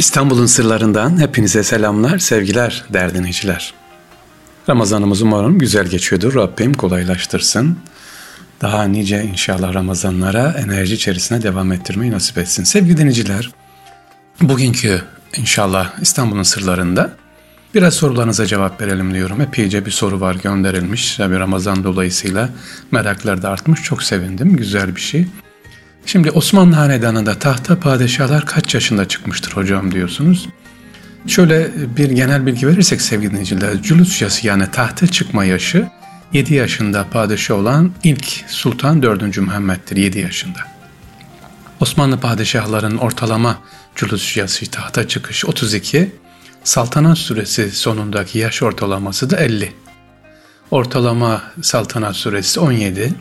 İstanbul'un sırlarından hepinize selamlar, sevgiler derdiniciler. Ramazanımız umarım güzel geçiyordur. Rabbim kolaylaştırsın. Daha nice inşallah Ramazanlara enerji içerisine devam ettirmeyi nasip etsin. Sevgili dinleyiciler, bugünkü inşallah İstanbul'un sırlarında biraz sorularınıza cevap verelim diyorum. Epeyce bir soru var gönderilmiş. Tabi Ramazan dolayısıyla meraklar da artmış. Çok sevindim. Güzel bir şey. Şimdi Osmanlı Hanedanı'nda tahta padişahlar kaç yaşında çıkmıştır hocam diyorsunuz. Şöyle bir genel bilgi verirsek sevgili dinleyiciler, cülüs yaşı yani tahta çıkma yaşı 7 yaşında padişah olan ilk Sultan 4. Muhammed'dir 7 yaşında. Osmanlı padişahların ortalama cülüs yaşı tahta çıkış 32, saltanat süresi sonundaki yaş ortalaması da 50. Ortalama saltanat süresi 17,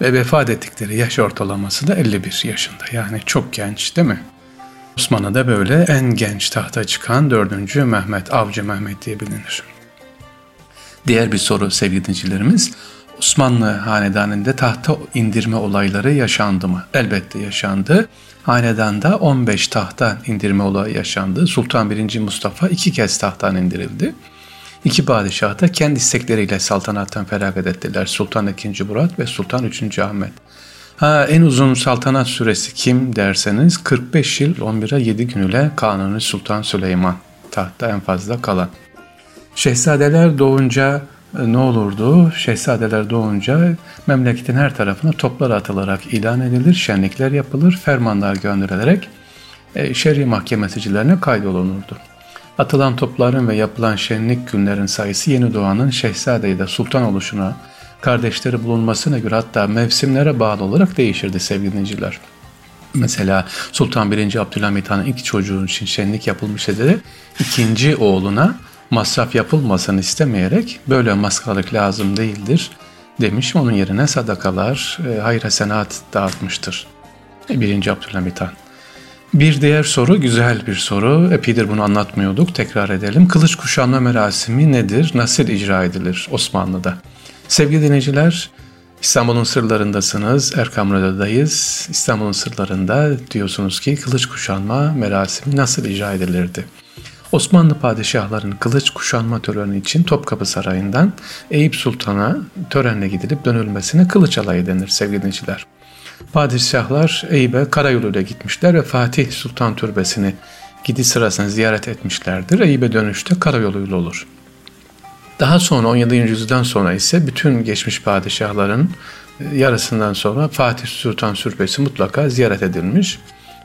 ve vefat ettikleri yaş ortalaması da 51 yaşında. Yani çok genç değil mi? Osmanlı'da böyle en genç tahta çıkan 4. Mehmet, Avcı Mehmet diye bilinir. Diğer bir soru sevgili dinleyicilerimiz, Osmanlı hanedanında tahta indirme olayları yaşandı mı? Elbette yaşandı. Hanedanda 15 tahta indirme olayı yaşandı. Sultan 1. Mustafa iki kez tahttan indirildi. İki padişah da kendi istekleriyle saltanattan feragat ettiler. Sultan II. Murat ve Sultan III. Ahmet. Ha, en uzun saltanat süresi kim derseniz 45 yıl 11 ay 7 gün ile Kanuni Sultan Süleyman tahtta en fazla kalan. Şehzadeler doğunca e, ne olurdu? Şehzadeler doğunca memleketin her tarafına toplar atılarak ilan edilir, şenlikler yapılır, fermanlar gönderilerek e, şer'i mahkemesicilerine kaydolunurdu. Atılan topların ve yapılan şenlik günlerin sayısı yeni doğanın şehzade de sultan oluşuna, kardeşleri bulunmasına göre hatta mevsimlere bağlı olarak değişirdi sevgili dinleyiciler. Mesela Sultan 1. Abdülhamit Han'ın ilk çocuğun için şenlik yapılmış dedi. ikinci oğluna masraf yapılmasını istemeyerek böyle maskalık lazım değildir demiş. Onun yerine sadakalar, e, hayra senat dağıtmıştır. 1. Abdülhamit Han. Bir diğer soru güzel bir soru. Epeydir bunu anlatmıyorduk. Tekrar edelim. Kılıç kuşanma merasimi nedir? Nasıl icra edilir Osmanlı'da? Sevgili dinleyiciler, İstanbul'un sırlarındasınız. Erkam Radyo'dayız. İstanbul'un sırlarında diyorsunuz ki kılıç kuşanma merasimi nasıl icra edilirdi? Osmanlı padişahların kılıç kuşanma töreni için Topkapı Sarayı'ndan Eyüp Sultan'a törenle gidilip dönülmesine kılıç alayı denir sevgili dinleyiciler padişahlar Eyüp'e karayoluyla gitmişler ve Fatih Sultan Türbesi'ni gidiş sırasında ziyaret etmişlerdir. Eyüp'e dönüşte karayoluyla olur. Daha sonra 17. yüzyıldan sonra ise bütün geçmiş padişahların e, yarısından sonra Fatih Sultan Türbesi mutlaka ziyaret edilmiş.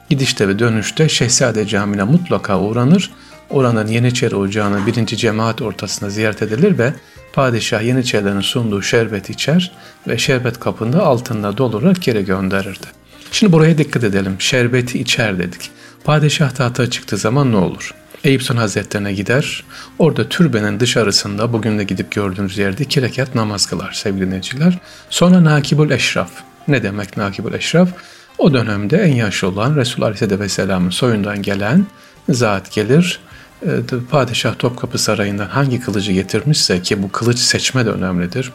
Gidişte ve dönüşte Şehzade Camii'ne mutlaka uğranır. Oranın Yeniçeri Ocağı'nın birinci cemaat ortasında ziyaret edilir ve Padişah Yeniçerilerin sunduğu şerbet içer ve şerbet kapında altında doldurarak geri gönderirdi. Şimdi buraya dikkat edelim. Şerbeti içer dedik. Padişah tahta çıktığı zaman ne olur? Eyüp Sultan Hazretlerine gider. Orada türbenin dışarısında bugün de gidip gördüğünüz yerde iki rekat namaz kılar sevgili dinleyiciler. Sonra Nakibul Eşraf. Ne demek Nakibul Eşraf? O dönemde en yaşlı olan Resul Aleyhisselatü Vesselam'ın soyundan gelen zat gelir padişah Topkapı Sarayı'ndan hangi kılıcı getirmişse ki bu kılıç seçme de önemlidir.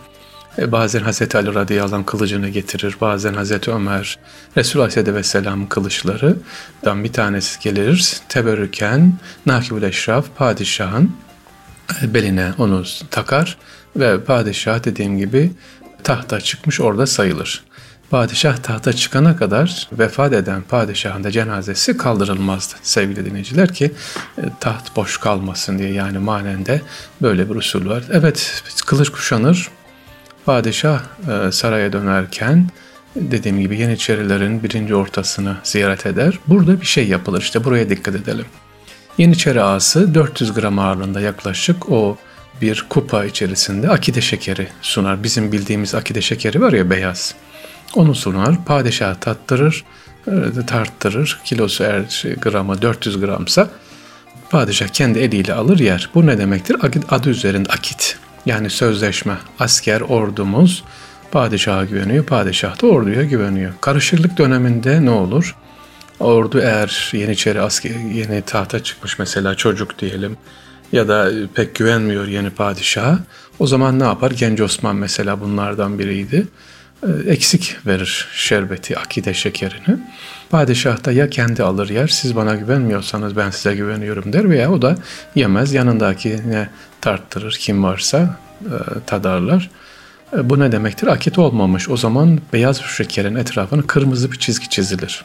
E, bazen Hazreti Ali radıyallahu anh kılıcını getirir, bazen Hazreti Ömer, Resulullah aleyhisselatü vesselam kılıçlarından bir tanesi gelir. Teberrüken Nakibül Eşraf padişahın e, beline onu takar ve padişah dediğim gibi tahta çıkmış orada sayılır padişah tahta çıkana kadar vefat eden padişahın da cenazesi kaldırılmazdı sevgili dinleyiciler ki e, taht boş kalmasın diye yani manende böyle bir usul var. Evet kılıç kuşanır padişah e, saraya dönerken dediğim gibi Yeniçerilerin birinci ortasını ziyaret eder. Burada bir şey yapılır işte buraya dikkat edelim. Yeniçeri ağası 400 gram ağırlığında yaklaşık o bir kupa içerisinde akide şekeri sunar. Bizim bildiğimiz akide şekeri var ya beyaz. Onu sunar, padişah tattırır, tarttırır. Kilosu eğer şey, gramı 400 gramsa padişah kendi eliyle alır yer. Bu ne demektir? Adı üzerinde akit. Yani sözleşme. Asker ordumuz padişaha güveniyor, padişah da orduya güveniyor. Karışıklık döneminde ne olur? Ordu eğer Yeniçeri asker, yeni tahta çıkmış mesela çocuk diyelim ya da pek güvenmiyor yeni padişaha. O zaman ne yapar? Genç Osman mesela bunlardan biriydi. E, eksik verir şerbeti, akide şekerini. Padişah da ya kendi alır yer, siz bana güvenmiyorsanız ben size güveniyorum der veya o da yemez, yanındakine tarttırır kim varsa e, tadarlar. E, bu ne demektir? Akit olmamış. O zaman beyaz şekerin etrafına kırmızı bir çizgi çizilir.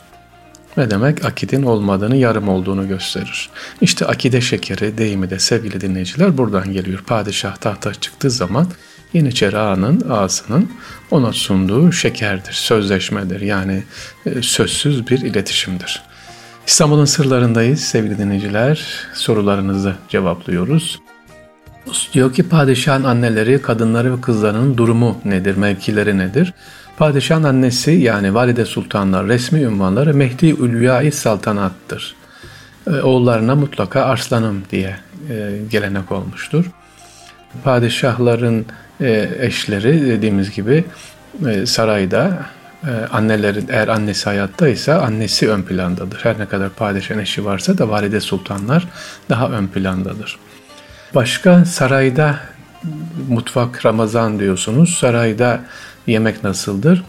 Ne demek? Akidin olmadığını, yarım olduğunu gösterir. İşte akide şekeri deyimi de sevgili dinleyiciler buradan geliyor. Padişah tahta çıktığı zaman Yeniçeri ağanın, ağasının ona sunduğu şekerdir, sözleşmedir. Yani e, sözsüz bir iletişimdir. İstanbul'un sırlarındayız sevgili dinleyiciler. Sorularınızı cevaplıyoruz. Diyor ki padişahın anneleri, kadınları ve kızlarının durumu nedir, mevkileri nedir? Padişahın annesi yani valide sultanlar resmi ünvanları Mehdi Ülviyai Saltanat'tır. E, oğullarına mutlaka arslanım diye e, gelenek olmuştur. Padişahların e, eşleri dediğimiz gibi sarayda annelerin eğer annesi hayattaysa annesi ön plandadır. Her ne kadar padişahın eşi varsa da valide sultanlar daha ön plandadır. Başka sarayda mutfak Ramazan diyorsunuz. Sarayda yemek nasıldır?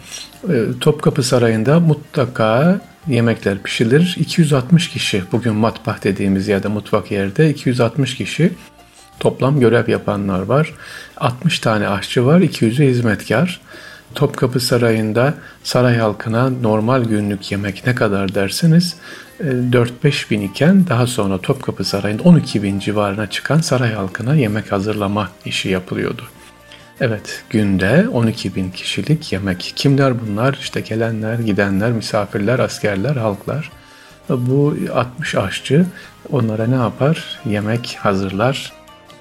Ee, Topkapı Sarayı'nda mutlaka yemekler pişirilir. 260 kişi bugün matbah dediğimiz yerde mutfak yerde 260 kişi toplam görev yapanlar var. 60 tane aşçı var, 200'ü hizmetkar. Topkapı Sarayı'nda saray halkına normal günlük yemek ne kadar dersiniz 4-5 e, bin iken daha sonra Topkapı Sarayı'nda 12 bin civarına çıkan saray halkına yemek hazırlama işi yapılıyordu. Evet, günde 12 bin kişilik yemek. Kimler bunlar? İşte gelenler, gidenler, misafirler, askerler, halklar. Bu 60 aşçı onlara ne yapar? Yemek hazırlar,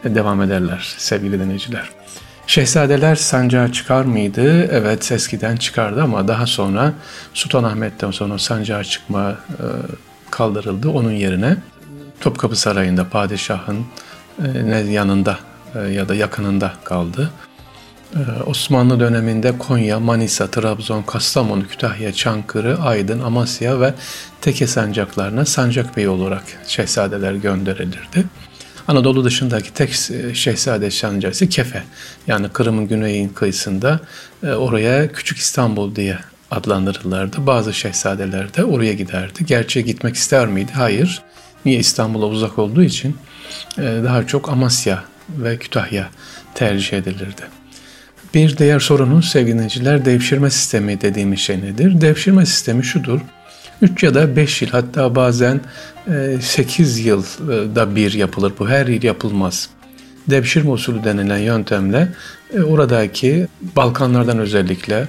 devam ederler sevgili dinleyiciler. Şehzadeler sancağa çıkar mıydı? Evet eskiden çıkardı ama daha sonra Sultanahmet'ten sonra sancağa çıkma e, kaldırıldı. Onun yerine Topkapı Sarayı'nda padişahın e, yanında e, ya da yakınında kaldı. Osmanlı döneminde Konya, Manisa, Trabzon, Kastamonu, Kütahya, Çankırı, Aydın, Amasya ve Teke sancaklarına sancak bey olarak şehzadeler gönderilirdi. Anadolu dışındaki tek e, şehzade sancası Kefe. Yani Kırım'ın güneyin kıyısında e, oraya Küçük İstanbul diye adlandırırlardı. Bazı şehzadeler de oraya giderdi. Gerçi gitmek ister miydi? Hayır. Niye İstanbul'a uzak olduğu için e, daha çok Amasya ve Kütahya tercih edilirdi. Bir diğer sorunun sevgili devşirme sistemi dediğimiz şey nedir? Devşirme sistemi şudur. 3 ya da 5 yıl hatta bazen 8 e, yılda bir yapılır. Bu her yıl yapılmaz. Devşirme usulü denilen yöntemle e, oradaki Balkanlardan özellikle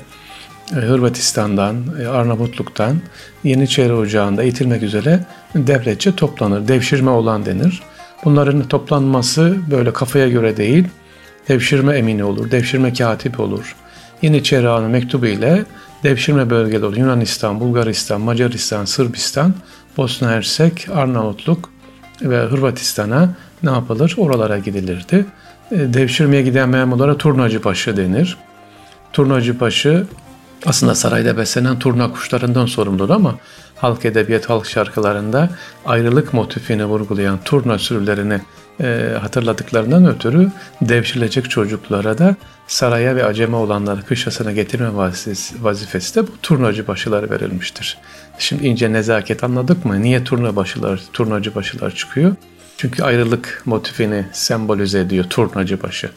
e, Hırvatistan'dan, Arnavutluk'tan Yeniçeri Ocağı'nda eğitilmek üzere devletçe toplanır. Devşirme olan denir. Bunların toplanması böyle kafaya göre değil, devşirme emini olur, devşirme katibi olur. Yeniçeri Ağa'nın mektubu ile devşirme bölgeleri Yunanistan, Bulgaristan, Macaristan, Sırbistan, Bosna Hersek, Arnavutluk ve Hırvatistan'a ne yapılır? Oralara gidilirdi. E, devşirmeye giden memurlara turnacı başı denir. Turnacı başı aslında sarayda beslenen turna kuşlarından sorumludur ama halk edebiyat, halk şarkılarında ayrılık motifini vurgulayan turna sürülerini e, hatırladıklarından ötürü devşirilecek çocuklara da saraya ve aceme olanları kışlasına getirme vazifesi, de bu turnacı başılar verilmiştir. Şimdi ince nezaket anladık mı? Niye turna başılar, turnacı başılar çıkıyor? Çünkü ayrılık motifini sembolize ediyor turnacı başı.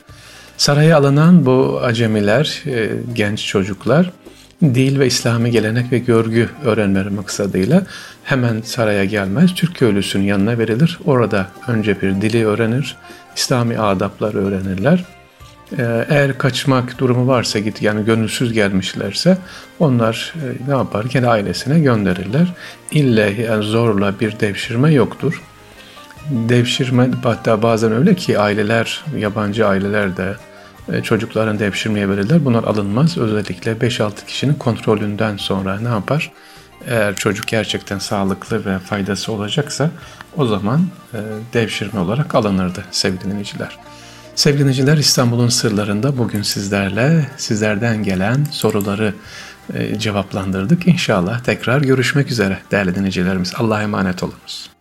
Saraya alınan bu acemiler, e, genç çocuklar dil ve İslami gelenek ve görgü öğrenmeleri maksadıyla hemen saraya gelmez. Türk köylüsünün yanına verilir. Orada önce bir dili öğrenir, İslami adaplar öğrenirler. Ee, eğer kaçmak durumu varsa git yani gönülsüz gelmişlerse onlar e, ne yapar? Kendi ailesine gönderirler. İlle yani zorla bir devşirme yoktur. Devşirme hatta bazen öyle ki aileler, yabancı aileler de çocukların devşirmeye verirler. Bunlar alınmaz. Özellikle 5-6 kişinin kontrolünden sonra ne yapar? Eğer çocuk gerçekten sağlıklı ve faydası olacaksa o zaman e, devşirme olarak alınırdı sevgili dinleyiciler. Sevgili dinleyiciler İstanbul'un sırlarında bugün sizlerle sizlerden gelen soruları e, cevaplandırdık. İnşallah tekrar görüşmek üzere değerli dinleyicilerimiz. Allah'a emanet olunuz.